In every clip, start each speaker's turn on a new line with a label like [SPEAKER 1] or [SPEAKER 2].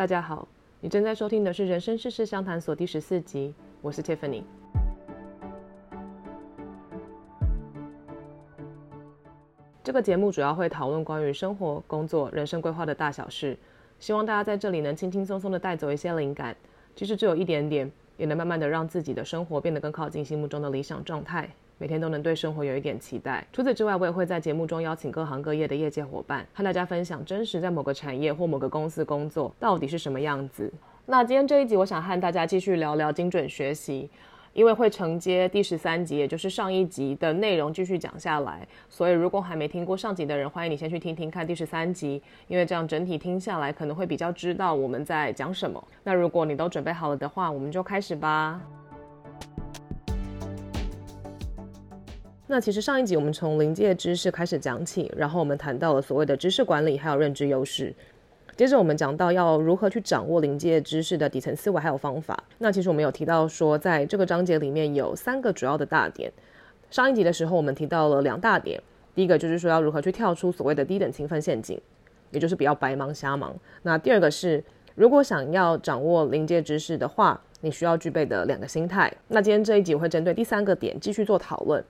[SPEAKER 1] 大家好，你正在收听的是《人生世事相谈所》第十四集，我是 Tiffany。这个节目主要会讨论关于生活、工作、人生规划的大小事，希望大家在这里能轻轻松松的带走一些灵感，即使只有一点点，也能慢慢的让自己的生活变得更靠近心目中的理想状态。每天都能对生活有一点期待。除此之外，我也会在节目中邀请各行各业的业界伙伴，和大家分享真实在某个产业或某个公司工作到底是什么样子。那今天这一集，我想和大家继续聊聊精准学习，因为会承接第十三集，也就是上一集的内容继续讲下来。所以如果还没听过上集的人，欢迎你先去听听看第十三集，因为这样整体听下来可能会比较知道我们在讲什么。那如果你都准备好了的话，我们就开始吧。那其实上一集我们从临界知识开始讲起，然后我们谈到了所谓的知识管理，还有认知优势。接着我们讲到要如何去掌握临界知识的底层思维还有方法。那其实我们有提到说，在这个章节里面有三个主要的大点。上一集的时候我们提到了两大点，第一个就是说要如何去跳出所谓的低等勤奋陷阱，也就是不要白忙瞎忙。那第二个是，如果想要掌握临界知识的话，你需要具备的两个心态。那今天这一集我会针对第三个点继续做讨论。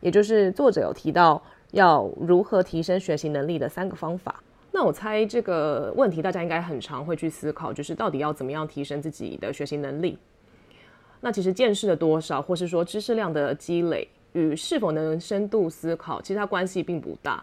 [SPEAKER 1] 也就是作者有提到要如何提升学习能力的三个方法。那我猜这个问题大家应该很常会去思考，就是到底要怎么样提升自己的学习能力？那其实见识的多少，或是说知识量的积累，与是否能深度思考，其实它关系并不大。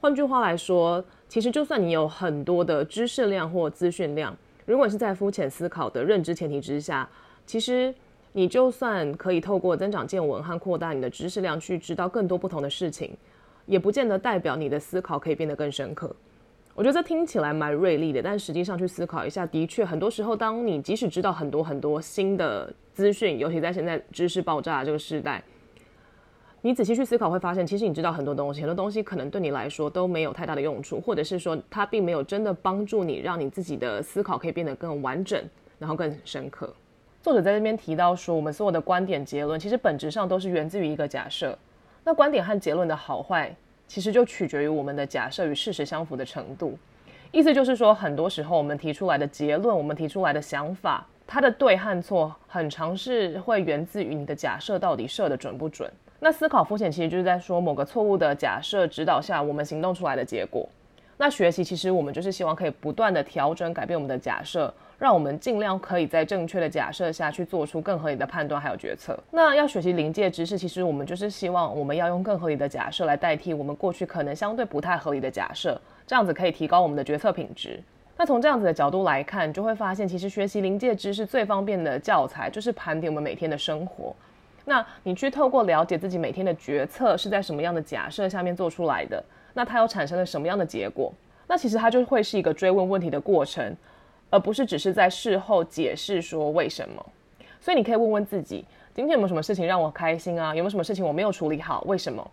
[SPEAKER 1] 换句话来说，其实就算你有很多的知识量或资讯量，如果是在肤浅思考的认知前提之下，其实。你就算可以透过增长见闻和扩大你的知识量去知道更多不同的事情，也不见得代表你的思考可以变得更深刻。我觉得这听起来蛮锐利的，但实际上去思考一下，的确很多时候，当你即使知道很多很多新的资讯，尤其在现在知识爆炸这个时代，你仔细去思考会发现，其实你知道很多东西，很多东西可能对你来说都没有太大的用处，或者是说它并没有真的帮助你，让你自己的思考可以变得更完整，然后更深刻。作者在这边提到说，我们所有的观点结论，其实本质上都是源自于一个假设。那观点和结论的好坏，其实就取决于我们的假设与事实相符的程度。意思就是说，很多时候我们提出来的结论，我们提出来的想法，它的对和错，很常是会源自于你的假设到底设得准不准。那思考风险，其实就是在说某个错误的假设指导下，我们行动出来的结果。那学习其实我们就是希望可以不断的调整、改变我们的假设，让我们尽量可以在正确的假设下去做出更合理的判断还有决策。那要学习临界知识，其实我们就是希望我们要用更合理的假设来代替我们过去可能相对不太合理的假设，这样子可以提高我们的决策品质。那从这样子的角度来看，就会发现其实学习临界知识最方便的教材就是盘点我们每天的生活。那你去透过了解自己每天的决策是在什么样的假设下面做出来的。那它又产生了什么样的结果？那其实它就会是一个追问问题的过程，而不是只是在事后解释说为什么。所以你可以问问自己：今天有没有什么事情让我开心啊？有没有什么事情我没有处理好？为什么？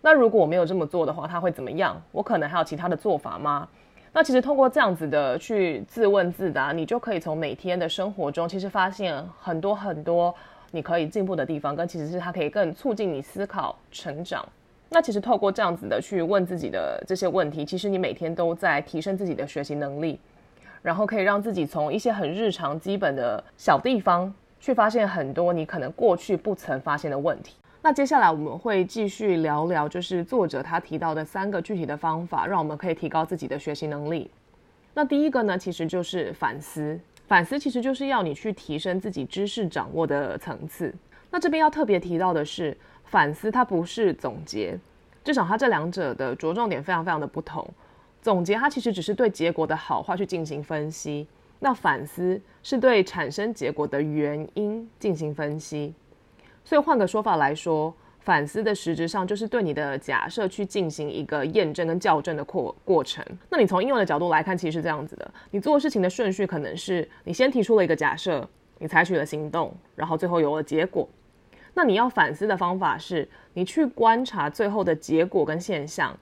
[SPEAKER 1] 那如果我没有这么做的话，它会怎么样？我可能还有其他的做法吗？那其实通过这样子的去自问自答，你就可以从每天的生活中，其实发现很多很多你可以进步的地方，跟其实是它可以更促进你思考成长。那其实透过这样子的去问自己的这些问题，其实你每天都在提升自己的学习能力，然后可以让自己从一些很日常、基本的小地方去发现很多你可能过去不曾发现的问题。那接下来我们会继续聊聊，就是作者他提到的三个具体的方法，让我们可以提高自己的学习能力。那第一个呢，其实就是反思。反思其实就是要你去提升自己知识掌握的层次。那这边要特别提到的是，反思它不是总结，至少它这两者的着重点非常非常的不同。总结它其实只是对结果的好坏去进行分析，那反思是对产生结果的原因进行分析。所以换个说法来说，反思的实质上就是对你的假设去进行一个验证跟校正的过过程。那你从应用的角度来看，其实是这样子的：你做事情的顺序可能是你先提出了一个假设，你采取了行动，然后最后有了结果。那你要反思的方法是，你去观察最后的结果跟现象，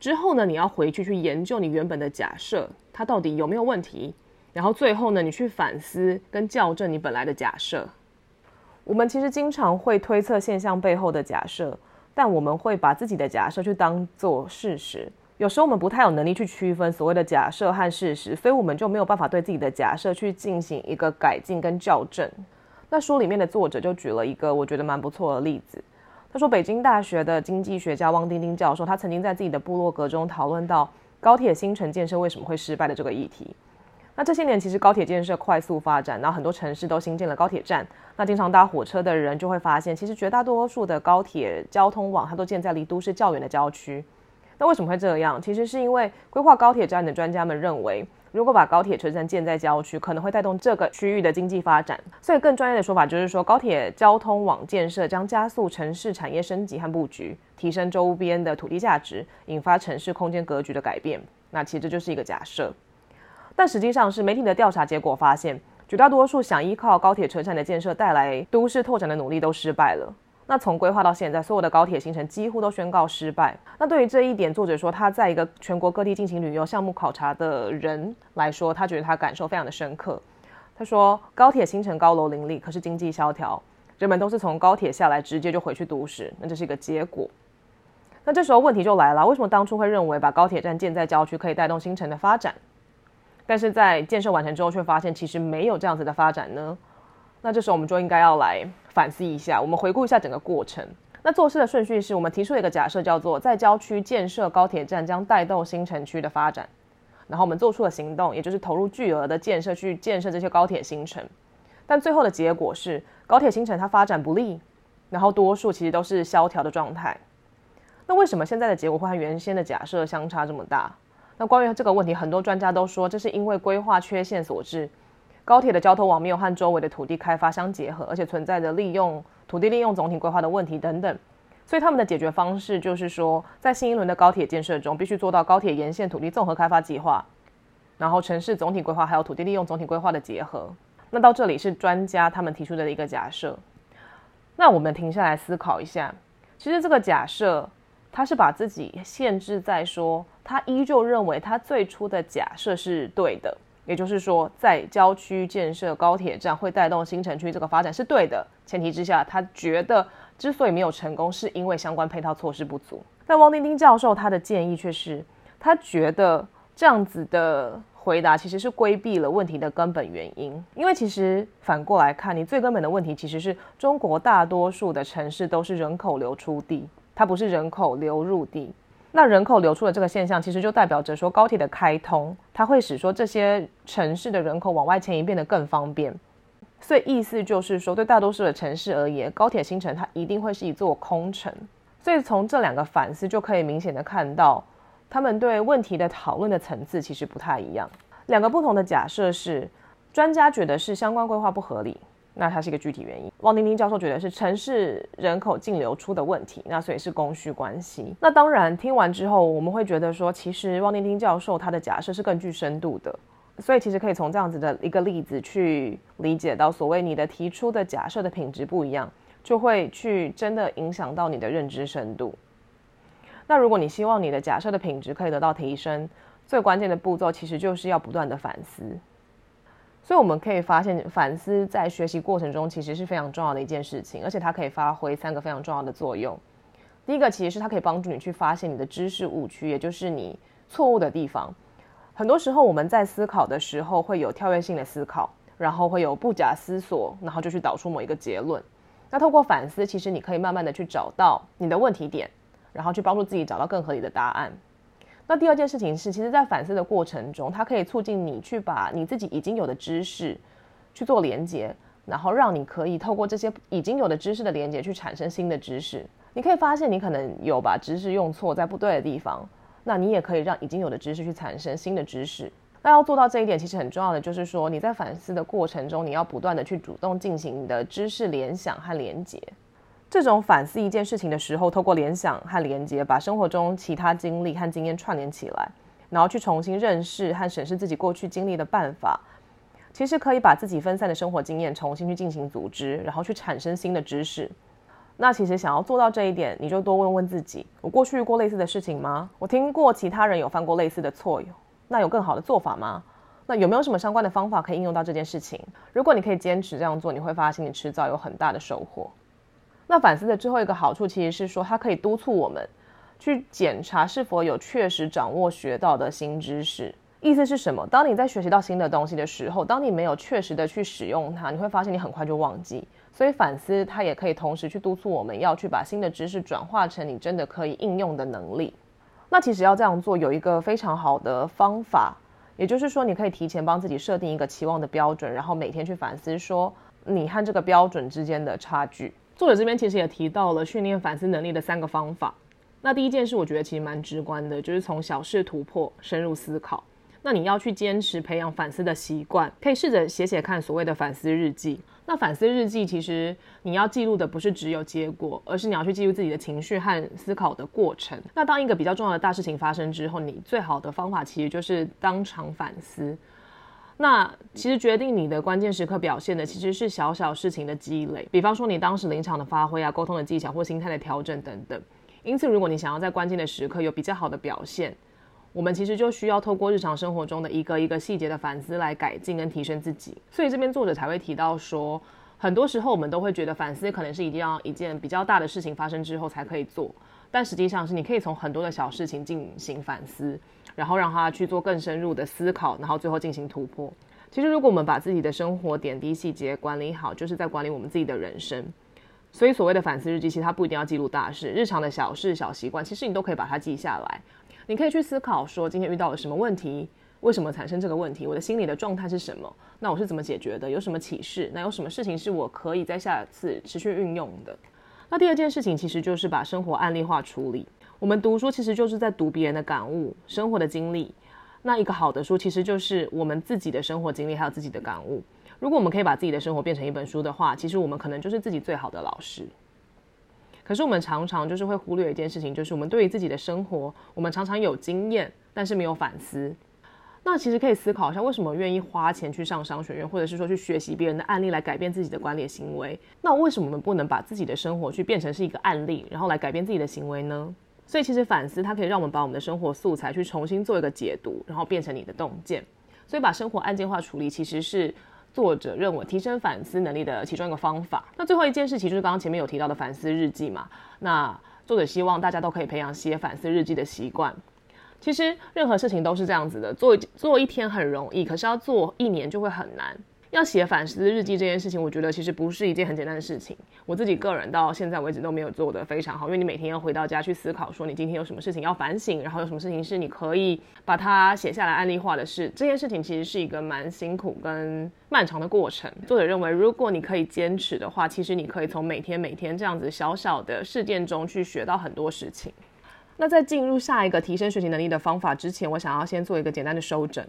[SPEAKER 1] 之后呢，你要回去去研究你原本的假设，它到底有没有问题，然后最后呢，你去反思跟校正你本来的假设。我们其实经常会推测现象背后的假设，但我们会把自己的假设去当做事实，有时候我们不太有能力去区分所谓的假设和事实，所以我们就没有办法对自己的假设去进行一个改进跟校正。那书里面的作者就举了一个我觉得蛮不错的例子。他说，北京大学的经济学家汪丁丁教授，他曾经在自己的部落格中讨论到高铁新城建设为什么会失败的这个议题。那这些年其实高铁建设快速发展，然后很多城市都新建了高铁站。那经常搭火车的人就会发现，其实绝大多数的高铁交通网它都建在离都市较远的郊区。那为什么会这样？其实是因为规划高铁站的专家们认为，如果把高铁车站建在郊区，可能会带动这个区域的经济发展。所以更专业的说法就是说，高铁交通网建设将加速城市产业升级和布局，提升周边的土地价值，引发城市空间格局的改变。那其实这就是一个假设。但实际上是媒体的调查结果发现，绝大多数想依靠高铁车站的建设带来都市拓展的努力都失败了。那从规划到现在，所有的高铁行程几乎都宣告失败。那对于这一点，作者说他在一个全国各地进行旅游项目考察的人来说，他觉得他感受非常的深刻。他说，高铁新城高楼林立，可是经济萧条，人们都是从高铁下来直接就回去都市，那这是一个结果。那这时候问题就来了，为什么当初会认为把高铁站建在郊区可以带动新城的发展，但是在建设完成之后却发现其实没有这样子的发展呢？那这时候我们就应该要来反思一下，我们回顾一下整个过程。那做事的顺序是我们提出了一个假设，叫做在郊区建设高铁站将带动新城区的发展。然后我们做出了行动，也就是投入巨额的建设去建设这些高铁新城。但最后的结果是高铁新城它发展不利，然后多数其实都是萧条的状态。那为什么现在的结果会和原先的假设相差这么大？那关于这个问题，很多专家都说这是因为规划缺陷所致。高铁的交通网没有和周围的土地开发相结合，而且存在着利用土地利用总体规划的问题等等，所以他们的解决方式就是说，在新一轮的高铁建设中，必须做到高铁沿线土地综合开发计划，然后城市总体规划还有土地利用总体规划的结合。那到这里是专家他们提出的一个假设。那我们停下来思考一下，其实这个假设他是把自己限制在说，他依旧认为他最初的假设是对的。也就是说，在郊区建设高铁站会带动新城区这个发展是对的前提之下，他觉得之所以没有成功，是因为相关配套措施不足。但汪丁丁教授他的建议却是，他觉得这样子的回答其实是规避了问题的根本原因。因为其实反过来看，你最根本的问题其实是中国大多数的城市都是人口流出地，它不是人口流入地。那人口流出的这个现象，其实就代表着说高铁的开通，它会使说这些城市的人口往外迁移变得更方便。所以意思就是说，对大多数的城市而言，高铁新城它一定会是一座空城。所以从这两个反思就可以明显的看到，他们对问题的讨论的层次其实不太一样。两个不同的假设是，专家觉得是相关规划不合理。那它是一个具体原因。汪丁丁教授觉得是城市人口净流出的问题，那所以是供需关系。那当然听完之后，我们会觉得说，其实汪丁丁教授他的假设是更具深度的。所以其实可以从这样子的一个例子去理解到，所谓你的提出的假设的品质不一样，就会去真的影响到你的认知深度。那如果你希望你的假设的品质可以得到提升，最关键的步骤其实就是要不断的反思。所以我们可以发现，反思在学习过程中其实是非常重要的一件事情，而且它可以发挥三个非常重要的作用。第一个，其实是它可以帮助你去发现你的知识误区，也就是你错误的地方。很多时候我们在思考的时候会有跳跃性的思考，然后会有不假思索，然后就去导出某一个结论。那透过反思，其实你可以慢慢的去找到你的问题点，然后去帮助自己找到更合理的答案。那第二件事情是，其实，在反思的过程中，它可以促进你去把你自己已经有的知识去做连接，然后让你可以透过这些已经有的知识的连接去产生新的知识。你可以发现，你可能有把知识用错在不对的地方，那你也可以让已经有的知识去产生新的知识。那要做到这一点，其实很重要的就是说，你在反思的过程中，你要不断的去主动进行你的知识联想和连接。这种反思一件事情的时候，透过联想和连接，把生活中其他经历和经验串联起来，然后去重新认识和审视自己过去经历的办法，其实可以把自己分散的生活经验重新去进行组织，然后去产生新的知识。那其实想要做到这一点，你就多问问自己：我过去过类似的事情吗？我听过其他人有犯过类似的错，那有更好的做法吗？那有没有什么相关的方法可以应用到这件事情？如果你可以坚持这样做，你会发现你迟早有很大的收获。那反思的最后一个好处，其实是说它可以督促我们去检查是否有确实掌握学到的新知识。意思是什么？当你在学习到新的东西的时候，当你没有确实的去使用它，你会发现你很快就忘记。所以反思它也可以同时去督促我们要去把新的知识转化成你真的可以应用的能力。那其实要这样做有一个非常好的方法，也就是说你可以提前帮自己设定一个期望的标准，然后每天去反思说你和这个标准之间的差距。作者这边其实也提到了训练反思能力的三个方法。那第一件事我觉得其实蛮直观的，就是从小事突破，深入思考。那你要去坚持培养反思的习惯，可以试着写写看所谓的反思日记。那反思日记其实你要记录的不是只有结果，而是你要去记录自己的情绪和思考的过程。那当一个比较重要的大事情发生之后，你最好的方法其实就是当场反思。那其实决定你的关键时刻表现的其实是小小事情的积累，比方说你当时临场的发挥啊、沟通的技巧或心态的调整等等。因此，如果你想要在关键的时刻有比较好的表现，我们其实就需要透过日常生活中的一个一个细节的反思来改进跟提升自己，所以这边作者才会提到说，很多时候我们都会觉得反思可能是一定要一件比较大的事情发生之后才可以做，但实际上是你可以从很多的小事情进行反思，然后让他去做更深入的思考，然后最后进行突破。其实如果我们把自己的生活点滴细节管理好，就是在管理我们自己的人生。所以所谓的反思日记，其实它不一定要记录大事，日常的小事小习惯，其实你都可以把它记下来。你可以去思考说，今天遇到了什么问题，为什么产生这个问题，我的心理的状态是什么，那我是怎么解决的，有什么启示，那有什么事情是我可以在下次持续运用的。那第二件事情其实就是把生活案例化处理。我们读书其实就是在读别人的感悟、生活的经历。那一个好的书其实就是我们自己的生活经历还有自己的感悟。如果我们可以把自己的生活变成一本书的话，其实我们可能就是自己最好的老师。可是我们常常就是会忽略一件事情，就是我们对于自己的生活，我们常常有经验，但是没有反思。那其实可以思考一下，为什么愿意花钱去上商学院，或者是说去学习别人的案例来改变自己的管理行为？那为什么我们不能把自己的生活去变成是一个案例，然后来改变自己的行为呢？所以其实反思它可以让我们把我们的生活素材去重新做一个解读，然后变成你的洞见。所以把生活案件化处理其实是。作者认为提升反思能力的其中一个方法。那最后一件事情就是刚刚前面有提到的反思日记嘛。那作者希望大家都可以培养写反思日记的习惯。其实任何事情都是这样子的，做做一天很容易，可是要做一年就会很难。要写反思日记这件事情，我觉得其实不是一件很简单的事情。我自己个人到现在为止都没有做得非常好，因为你每天要回到家去思考，说你今天有什么事情要反省，然后有什么事情是你可以把它写下来案例化的事。这件事情其实是一个蛮辛苦跟漫长的过程。作者认为，如果你可以坚持的话，其实你可以从每天每天这样子小小的事件中去学到很多事情。那在进入下一个提升学习能力的方法之前，我想要先做一个简单的收整。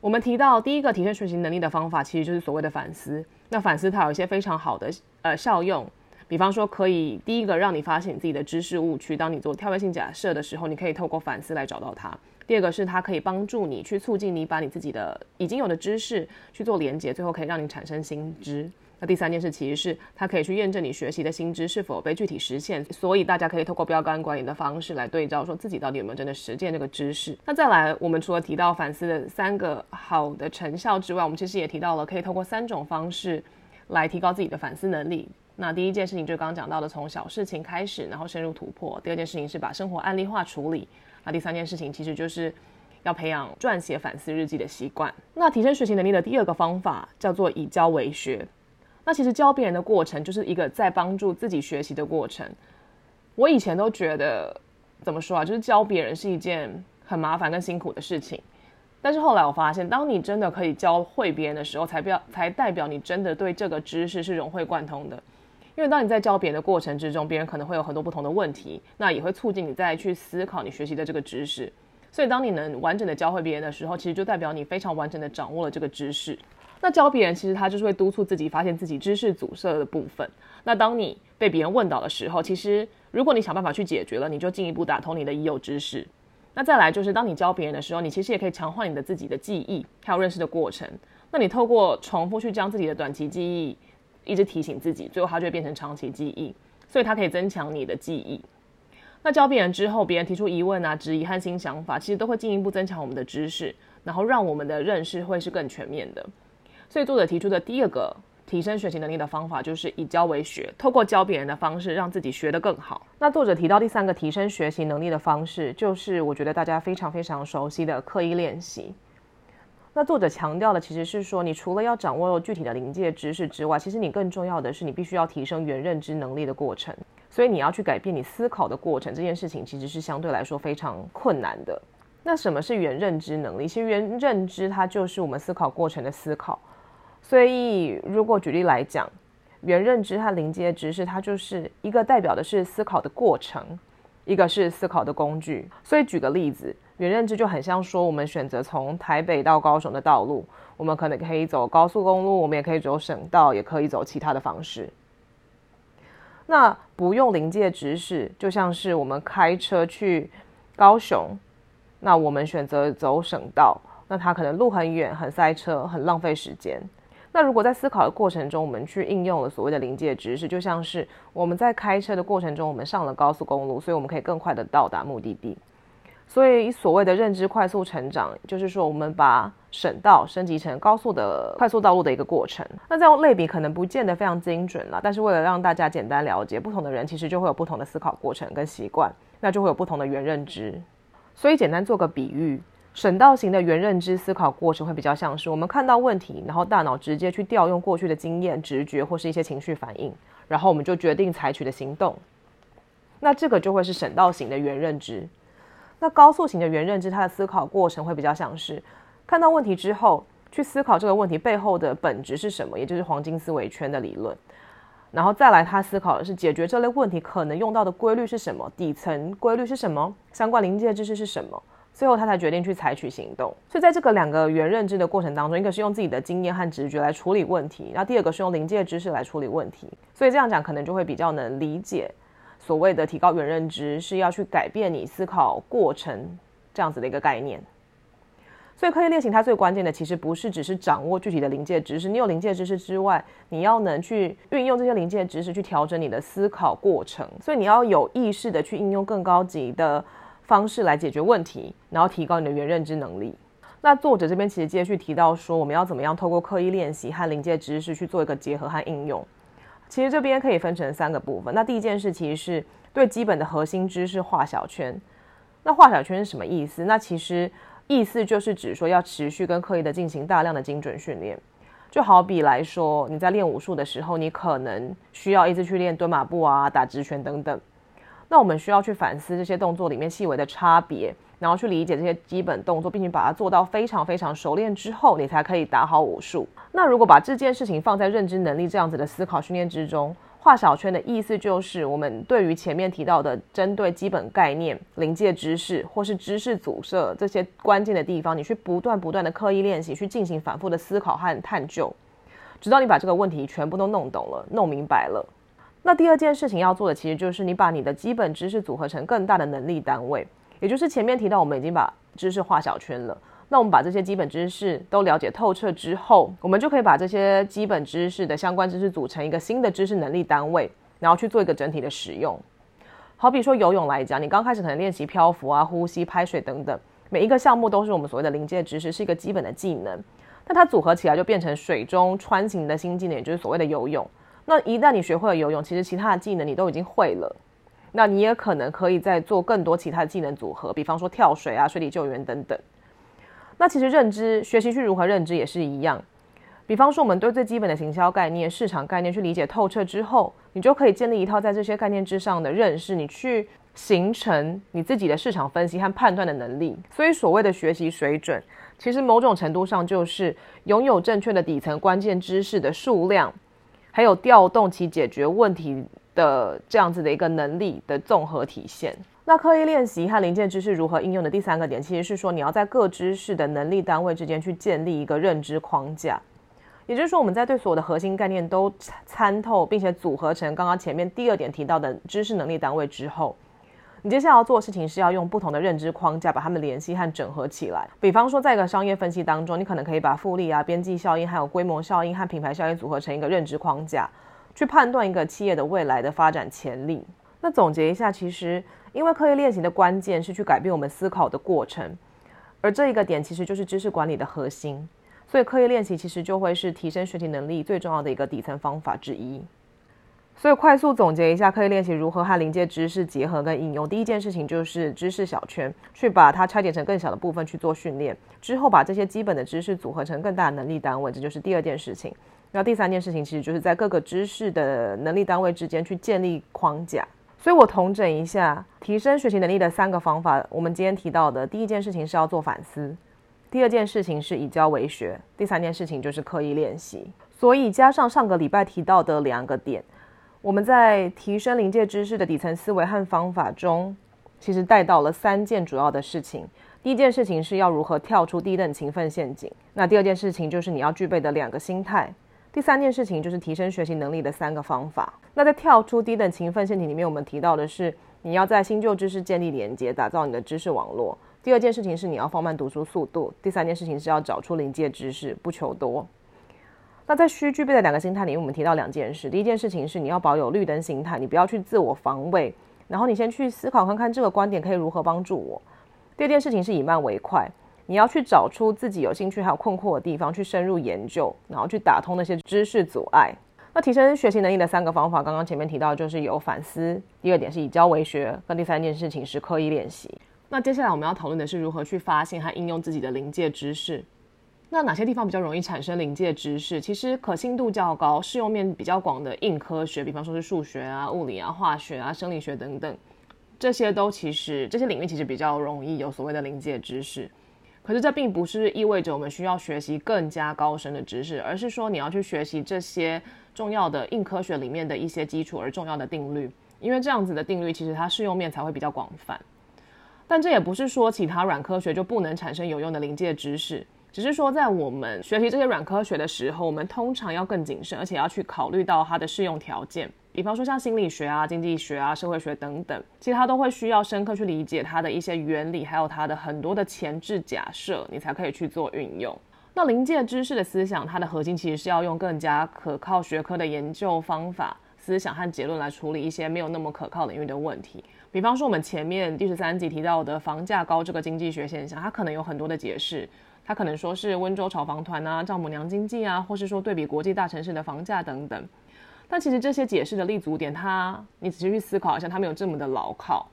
[SPEAKER 1] 我们提到第一个提升学习能力的方法，其实就是所谓的反思。那反思它有一些非常好的呃效用，比方说可以第一个让你发现你自己的知识误区，当你做跳跃性假设的时候，你可以透过反思来找到它。第二个是它可以帮助你去促进你把你自己的已经有的知识去做连接，最后可以让你产生新知。那第三件事其实是它可以去验证你学习的新知是否被具体实现，所以大家可以透过标杆管理的方式来对照，说自己到底有没有真的实践这个知识。那再来，我们除了提到反思的三个好的成效之外，我们其实也提到了可以透过三种方式来提高自己的反思能力。那第一件事情就是刚刚讲到的，从小事情开始，然后深入突破；第二件事情是把生活案例化处理；那第三件事情其实就是要培养撰写反思日记的习惯。那提升学习能力的第二个方法叫做以教为学。那其实教别人的过程就是一个在帮助自己学习的过程。我以前都觉得，怎么说啊，就是教别人是一件很麻烦跟辛苦的事情。但是后来我发现，当你真的可以教会别人的时候，才表才代表你真的对这个知识是融会贯通的。因为当你在教别人的过程之中，别人可能会有很多不同的问题，那也会促进你再去思考你学习的这个知识。所以当你能完整的教会别人的时候，其实就代表你非常完整的掌握了这个知识。那教别人，其实他就是会督促自己发现自己知识阻塞的部分。那当你被别人问到的时候，其实如果你想办法去解决了，你就进一步打通你的已有知识。那再来就是，当你教别人的时候，你其实也可以强化你的自己的记忆，还有认识的过程。那你透过重复去将自己的短期记忆一直提醒自己，最后它就会变成长期记忆。所以它可以增强你的记忆。那教别人之后，别人提出疑问啊、质疑和新想法，其实都会进一步增强我们的知识，然后让我们的认识会是更全面的。所以作者提出的第二个提升学习能力的方法就是以教为学，透过教别人的方式让自己学得更好。那作者提到第三个提升学习能力的方式，就是我觉得大家非常非常熟悉的刻意练习。那作者强调的其实是说，你除了要掌握具体的临界知识之外，其实你更重要的是你必须要提升原认知能力的过程。所以你要去改变你思考的过程，这件事情其实是相对来说非常困难的。那什么是原认知能力？其实原认知它就是我们思考过程的思考。所以，如果举例来讲，原认知和临界知识，它就是一个代表的是思考的过程，一个是思考的工具。所以，举个例子，原认知就很像说，我们选择从台北到高雄的道路，我们可能可以走高速公路，我们也可以走省道，也可以走其他的方式。那不用临界知识，就像是我们开车去高雄，那我们选择走省道，那它可能路很远，很塞车，很浪费时间。那如果在思考的过程中，我们去应用了所谓的临界知识，就像是我们在开车的过程中，我们上了高速公路，所以我们可以更快的到达目的地。所以所谓的认知快速成长，就是说我们把省道升级成高速的快速道路的一个过程。那这样类比可能不见得非常精准了，但是为了让大家简单了解，不同的人其实就会有不同的思考过程跟习惯，那就会有不同的原认知。所以简单做个比喻。省道型的原认知思考过程会比较像是我们看到问题，然后大脑直接去调用过去的经验、直觉或是一些情绪反应，然后我们就决定采取的行动。那这个就会是省道型的原认知。那高速型的原认知，它的思考过程会比较像是看到问题之后去思考这个问题背后的本质是什么，也就是黄金思维圈的理论，然后再来他思考的是解决这类问题可能用到的规律是什么，底层规律是什么，相关临界知识是什么。最后，他才决定去采取行动。所以，在这个两个原认知的过程当中，一个是用自己的经验和直觉来处理问题，然后第二个是用临界知识来处理问题。所以这样讲，可能就会比较能理解所谓的提高原认知是要去改变你思考过程这样子的一个概念。所以，刻意练习它最关键的，其实不是只是掌握具体的临界知识。你有临界知识之外，你要能去运用这些临界知识去调整你的思考过程。所以，你要有意识的去应用更高级的。方式来解决问题，然后提高你的原认知能力。那作者这边其实接续提到说，我们要怎么样透过刻意练习和临界知识去做一个结合和应用。其实这边可以分成三个部分。那第一件事其实是对基本的核心知识画小圈。那画小圈是什么意思？那其实意思就是指说要持续跟刻意的进行大量的精准训练。就好比来说，你在练武术的时候，你可能需要一直去练蹲马步啊、打直拳等等。那我们需要去反思这些动作里面细微的差别，然后去理解这些基本动作，并且把它做到非常非常熟练之后，你才可以打好武术。那如果把这件事情放在认知能力这样子的思考训练之中，画小圈的意思就是，我们对于前面提到的针对基本概念、临界知识或是知识阻塞这些关键的地方，你去不断不断的刻意练习，去进行反复的思考和探究，直到你把这个问题全部都弄懂了、弄明白了。那第二件事情要做的，其实就是你把你的基本知识组合成更大的能力单位，也就是前面提到，我们已经把知识画小圈了。那我们把这些基本知识都了解透彻之后，我们就可以把这些基本知识的相关知识组成一个新的知识能力单位，然后去做一个整体的使用。好比说游泳来讲，你刚开始可能练习漂浮啊、呼吸、拍水等等，每一个项目都是我们所谓的临界知识，是一个基本的技能。那它组合起来就变成水中穿行的新技能，也就是所谓的游泳。那一旦你学会了游泳，其实其他的技能你都已经会了，那你也可能可以再做更多其他的技能组合，比方说跳水啊、水底救援等等。那其实认知学习去如何认知也是一样，比方说我们对最基本的行销概念、市场概念去理解透彻之后，你就可以建立一套在这些概念之上的认识，你去形成你自己的市场分析和判断的能力。所以所谓的学习水准，其实某种程度上就是拥有正确的底层关键知识的数量。还有调动其解决问题的这样子的一个能力的综合体现。那刻意练习和零件知识如何应用的第三个点，其实是说你要在各知识的能力单位之间去建立一个认知框架。也就是说，我们在对所有的核心概念都参透，并且组合成刚刚前面第二点提到的知识能力单位之后。你接下来要做的事情是要用不同的认知框架把它们联系和整合起来。比方说，在一个商业分析当中，你可能可以把复利啊、边际效应、还有规模效应和品牌效应组合成一个认知框架，去判断一个企业的未来的发展潜力。那总结一下，其实因为刻意练习的关键是去改变我们思考的过程，而这一个点其实就是知识管理的核心。所以刻意练习其实就会是提升学习能力最重要的一个底层方法之一。所以快速总结一下，刻意练习如何和临界知识结合跟应用。第一件事情就是知识小圈，去把它拆解成更小的部分去做训练，之后把这些基本的知识组合成更大的能力单位，这就是第二件事情。然后第三件事情其实就是在各个知识的能力单位之间去建立框架。所以我统整一下提升学习能力的三个方法。我们今天提到的第一件事情是要做反思，第二件事情是以教为学，第三件事情就是刻意练习。所以加上上个礼拜提到的两个点。我们在提升临界知识的底层思维和方法中，其实带到了三件主要的事情。第一件事情是要如何跳出低等勤奋陷阱。那第二件事情就是你要具备的两个心态。第三件事情就是提升学习能力的三个方法。那在跳出低等勤奋陷阱里面，我们提到的是你要在新旧知识建立连接，打造你的知识网络。第二件事情是你要放慢读书速度。第三件事情是要找出临界知识，不求多。那在需具备的两个心态里，我们提到两件事。第一件事情是你要保有绿灯心态，你不要去自我防卫，然后你先去思考看看这个观点可以如何帮助我。第二件事情是以慢为快，你要去找出自己有兴趣还有困惑的地方，去深入研究，然后去打通那些知识阻碍。那提升学习能力的三个方法，刚刚前面提到就是有反思，第二点是以教为学，跟第三件事情是刻意练习。那接下来我们要讨论的是如何去发现和应用自己的临界知识。那哪些地方比较容易产生临界知识？其实可信度较高、适用面比较广的硬科学，比方说是数学啊、物理啊、化学啊、生理学等等，这些都其实这些领域其实比较容易有所谓的临界知识。可是这并不是意味着我们需要学习更加高深的知识，而是说你要去学习这些重要的硬科学里面的一些基础而重要的定律，因为这样子的定律其实它适用面才会比较广泛。但这也不是说其他软科学就不能产生有用的临界知识。只是说，在我们学习这些软科学的时候，我们通常要更谨慎，而且要去考虑到它的适用条件。比方说，像心理学啊、经济学啊、社会学等等，其实它都会需要深刻去理解它的一些原理，还有它的很多的前置假设，你才可以去做运用。那临界知识的思想，它的核心其实是要用更加可靠学科的研究方法、思想和结论来处理一些没有那么可靠领域的问题。比方说，我们前面第十三集提到的房价高这个经济学现象，它可能有很多的解释。他可能说是温州炒房团啊、丈母娘经济啊，或是说对比国际大城市的房价等等。但其实这些解释的立足点，它你仔细去思考一下，它没有这么的牢靠。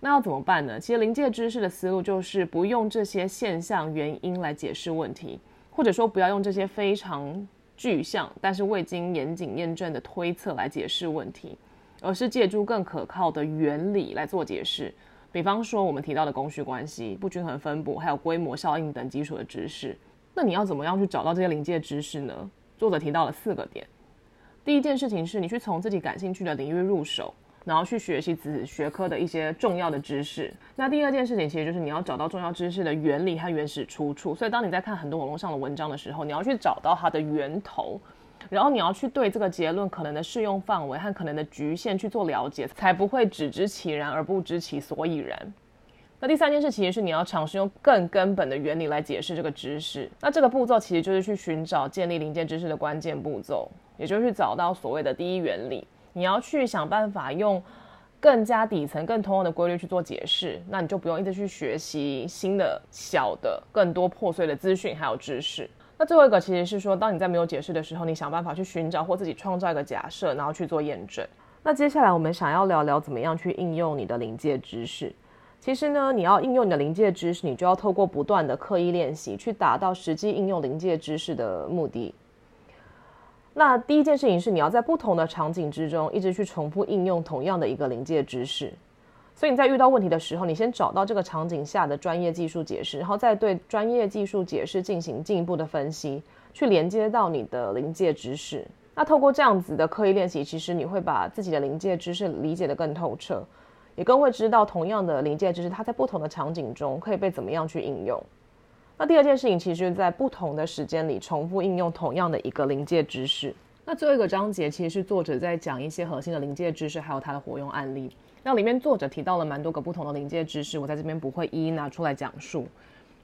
[SPEAKER 1] 那要怎么办呢？其实临界知识的思路就是不用这些现象原因来解释问题，或者说不要用这些非常具象但是未经严谨验证的推测来解释问题，而是借助更可靠的原理来做解释。比方说，我们提到的供需关系、不均衡分布，还有规模效应等基础的知识，那你要怎么样去找到这些临界知识呢？作者提到了四个点。第一件事情是你去从自己感兴趣的领域入手，然后去学习子学科的一些重要的知识。那第二件事情其实就是你要找到重要知识的原理和原始出处。所以当你在看很多网络上的文章的时候，你要去找到它的源头。然后你要去对这个结论可能的适用范围和可能的局限去做了解，才不会只知其然而不知其所以然。那第三件事其实是你要尝试用更根本的原理来解释这个知识。那这个步骤其实就是去寻找建立零件知识的关键步骤，也就是找到所谓的第一原理。你要去想办法用更加底层、更通用的规律去做解释，那你就不用一直去学习新的、小的、更多破碎的资讯还有知识。那最后一个其实是说，当你在没有解释的时候，你想办法去寻找或自己创造一个假设，然后去做验证。那接下来我们想要聊聊怎么样去应用你的临界知识。其实呢，你要应用你的临界知识，你就要透过不断的刻意练习，去达到实际应用临界知识的目的。那第一件事情是，你要在不同的场景之中，一直去重复应用同样的一个临界知识。所以你在遇到问题的时候，你先找到这个场景下的专业技术解释，然后再对专业技术解释进行进一步的分析，去连接到你的临界知识。那透过这样子的刻意练习，其实你会把自己的临界知识理解得更透彻，也更会知道同样的临界知识，它在不同的场景中可以被怎么样去应用。那第二件事情，其实是在不同的时间里重复应用同样的一个临界知识。那最后一个章节，其实是作者在讲一些核心的临界知识，还有它的活用案例。那里面作者提到了蛮多个不同的临界知识，我在这边不会一一拿出来讲述。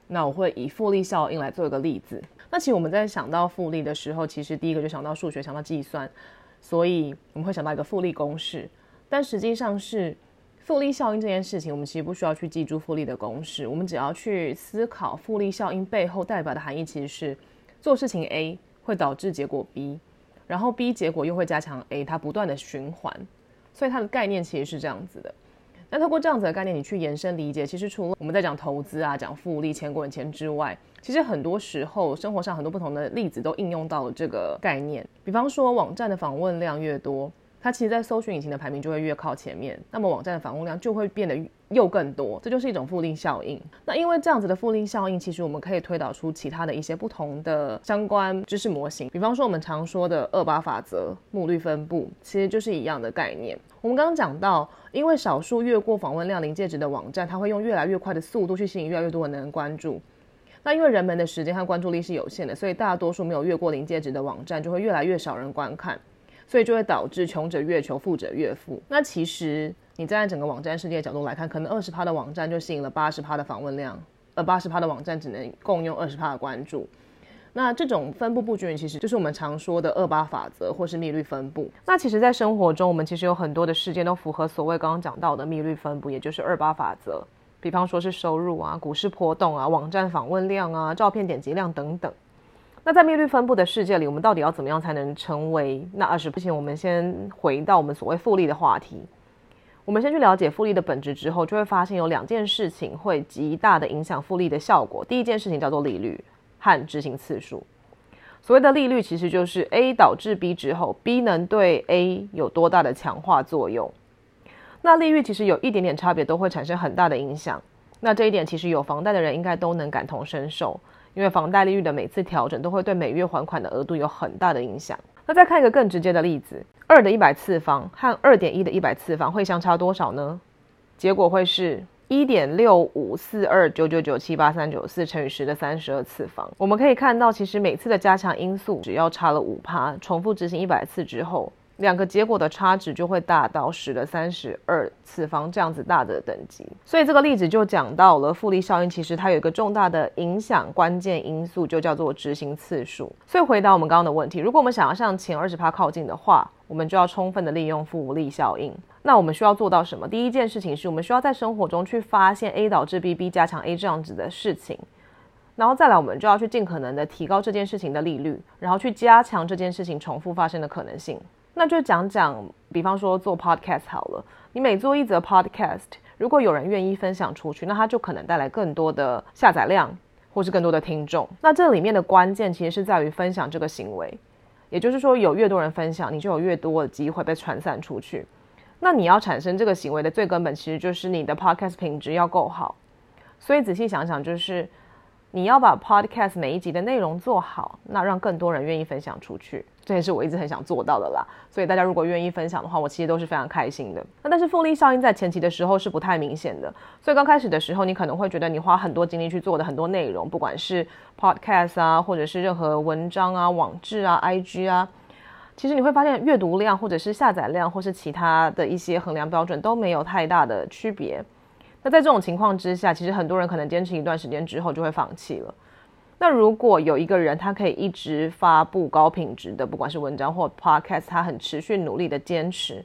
[SPEAKER 1] 那我会以复利效应来做一个例子。那其实我们在想到复利的时候，其实第一个就想到数学，想到计算，所以我们会想到一个复利公式。但实际上是复利效应这件事情，我们其实不需要去记住复利的公式，我们只要去思考复利效应背后代表的含义，其实是做事情 A 会导致结果 B，然后 B 结果又会加强 A，它不断的循环，所以它的概念其实是这样子的。那透过这样子的概念，你去延伸理解，其实除了我们在讲投资啊、讲复利、钱滚钱之外，其实很多时候生活上很多不同的例子都应用到了这个概念。比方说，网站的访问量越多，它其实在搜寻引擎的排名就会越靠前面，那么网站的访问量就会变得又更多，这就是一种复利效应。那因为这样子的复利效应，其实我们可以推导出其他的一些不同的相关知识模型。比方说我们常说的二八法则、目率分布，其实就是一样的概念。我们刚刚讲到，因为少数越过访问量临界值的网站，它会用越来越快的速度去吸引越来越多的人关注。那因为人们的时间和关注力是有限的，所以大多数没有越过临界值的网站，就会越来越少人观看。所以就会导致穷者越穷，富者越富。那其实你站在整个网站世界的角度来看，可能二十趴的网站就吸引了八十趴的访问量，而八十趴的网站只能共用二十趴的关注。那这种分布不均匀，其实就是我们常说的二八法则或是幂率分布。那其实，在生活中，我们其实有很多的事件都符合所谓刚刚讲到的幂率分布，也就是二八法则。比方说是收入啊、股市波动啊、网站访问量啊、照片点击量等等。那在幂率分布的世界里，我们到底要怎么样才能成为那二十？不行我们先回到我们所谓复利的话题。我们先去了解复利的本质之后，就会发现有两件事情会极大的影响复利的效果。第一件事情叫做利率和执行次数。所谓的利率，其实就是 A 导致 B 之后，B 能对 A 有多大的强化作用。那利率其实有一点点差别，都会产生很大的影响。那这一点其实有房贷的人应该都能感同身受。因为房贷利率的每次调整都会对每月还款的额度有很大的影响。那再看一个更直接的例子，二的一百次方和二点一的一百次方会相差多少呢？结果会是一点六五四二九九九七八三九四乘以十的三十二次方。我们可以看到，其实每次的加强因素只要差了五趴，重复执行一百次之后。两个结果的差值就会大到十的三十二次方这样子大的等级，所以这个例子就讲到了复利效应，其实它有一个重大的影响关键因素，就叫做执行次数。所以回答我们刚刚的问题，如果我们想要向前二十趴靠近的话，我们就要充分的利用复利效应。那我们需要做到什么？第一件事情是我们需要在生活中去发现 A 导致 B，B 加强 A 这样子的事情，然后再来我们就要去尽可能的提高这件事情的利率，然后去加强这件事情重复发生的可能性。那就讲讲，比方说做 podcast 好了。你每做一则 podcast，如果有人愿意分享出去，那它就可能带来更多的下载量，或是更多的听众。那这里面的关键其实是在于分享这个行为，也就是说，有越多人分享，你就有越多的机会被传散出去。那你要产生这个行为的最根本，其实就是你的 podcast 品质要够好。所以仔细想想，就是。你要把 podcast 每一集的内容做好，那让更多人愿意分享出去，这也是我一直很想做到的啦。所以大家如果愿意分享的话，我其实都是非常开心的。那但是复利效应在前期的时候是不太明显的，所以刚开始的时候，你可能会觉得你花很多精力去做的很多内容，不管是 podcast 啊，或者是任何文章啊、网志啊、IG 啊，其实你会发现阅读量或者是下载量或是其他的一些衡量标准都没有太大的区别。那在这种情况之下，其实很多人可能坚持一段时间之后就会放弃了。那如果有一个人，他可以一直发布高品质的，不管是文章或 podcast，他很持续努力的坚持，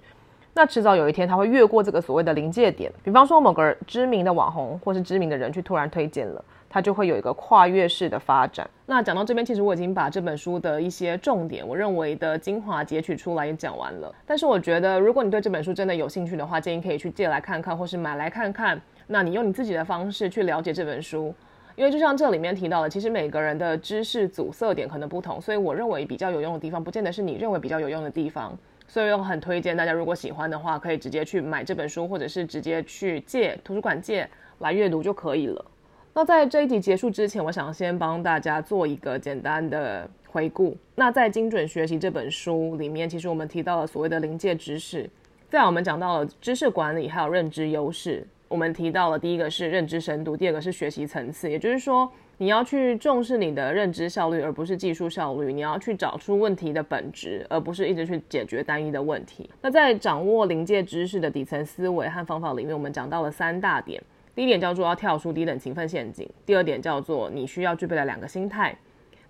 [SPEAKER 1] 那迟早有一天他会越过这个所谓的临界点。比方说某个知名的网红或是知名的人去突然推荐了，它就会有一个跨越式的发展。那讲到这边，其实我已经把这本书的一些重点，我认为的精华截取出来也讲完了。但是我觉得，如果你对这本书真的有兴趣的话，建议可以去借来看看，或是买来看看。那你用你自己的方式去了解这本书，因为就像这里面提到的，其实每个人的知识阻塞点可能不同，所以我认为比较有用的地方，不见得是你认为比较有用的地方。所以我很推荐大家，如果喜欢的话，可以直接去买这本书，或者是直接去借图书馆借来阅读就可以了。那在这一集结束之前，我想先帮大家做一个简单的回顾。那在《精准学习》这本书里面，其实我们提到了所谓的临界知识，在我们讲到了知识管理，还有认知优势。我们提到了第一个是认知深度，第二个是学习层次，也就是说，你要去重视你的认知效率，而不是技术效率；你要去找出问题的本质，而不是一直去解决单一的问题。那在掌握临界知识的底层思维和方法里面，我们讲到了三大点：第一点叫做要跳出低等勤奋陷阱；第二点叫做你需要具备的两个心态；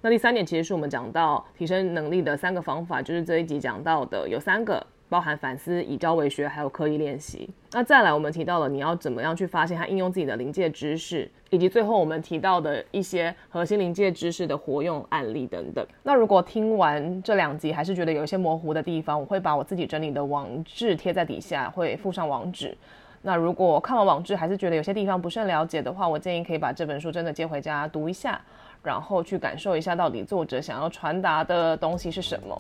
[SPEAKER 1] 那第三点其实是我们讲到提升能力的三个方法，就是这一集讲到的有三个。包含反思、以教为学，还有刻意练习。那再来，我们提到了你要怎么样去发现和应用自己的临界知识，以及最后我们提到的一些核心临界知识的活用案例等等。那如果听完这两集还是觉得有一些模糊的地方，我会把我自己整理的网志贴在底下，会附上网址。那如果看完网志还是觉得有些地方不是很了解的话，我建议可以把这本书真的接回家读一下，然后去感受一下到底作者想要传达的东西是什么。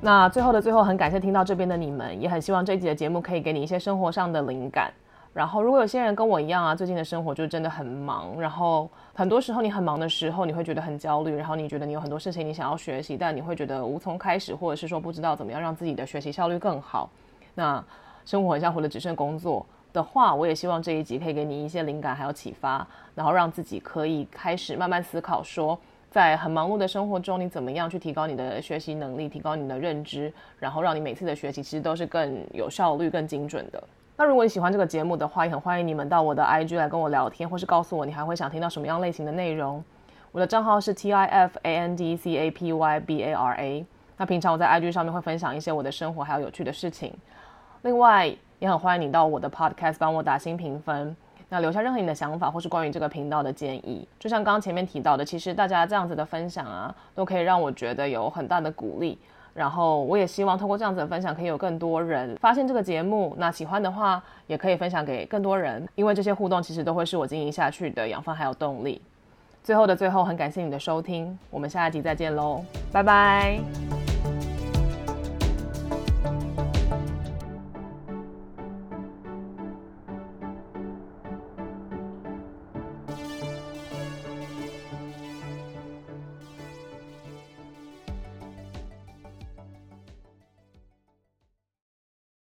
[SPEAKER 1] 那最后的最后，很感谢听到这边的你们，也很希望这一集的节目可以给你一些生活上的灵感。然后，如果有些人跟我一样啊，最近的生活就真的很忙，然后很多时候你很忙的时候，你会觉得很焦虑，然后你觉得你有很多事情你想要学习，但你会觉得无从开始，或者是说不知道怎么样让自己的学习效率更好。那生活很像活得只剩工作的话，我也希望这一集可以给你一些灵感还有启发，然后让自己可以开始慢慢思考，说在很忙碌的生活中，你怎么样去提高你的学习能力，提高你的认知，然后让你每次的学习其实都是更有效率、更精准的。那如果你喜欢这个节目的话，也很欢迎你们到我的 IG 来跟我聊天，或是告诉我你还会想听到什么样类型的内容。我的账号是 T I F A N D C A P Y B A R A。那平常我在 IG 上面会分享一些我的生活还有有趣的事情。另外，也很欢迎你到我的 Podcast 帮我打新评分，那留下任何你的想法或是关于这个频道的建议。就像刚刚前面提到的，其实大家这样子的分享啊，都可以让我觉得有很大的鼓励。然后我也希望通过这样子的分享，可以有更多人发现这个节目。那喜欢的话，也可以分享给更多人，因为这些互动其实都会是我经营下去的养分还有动力。最后的最后，很感谢你的收听，我们下一集再见喽，拜拜。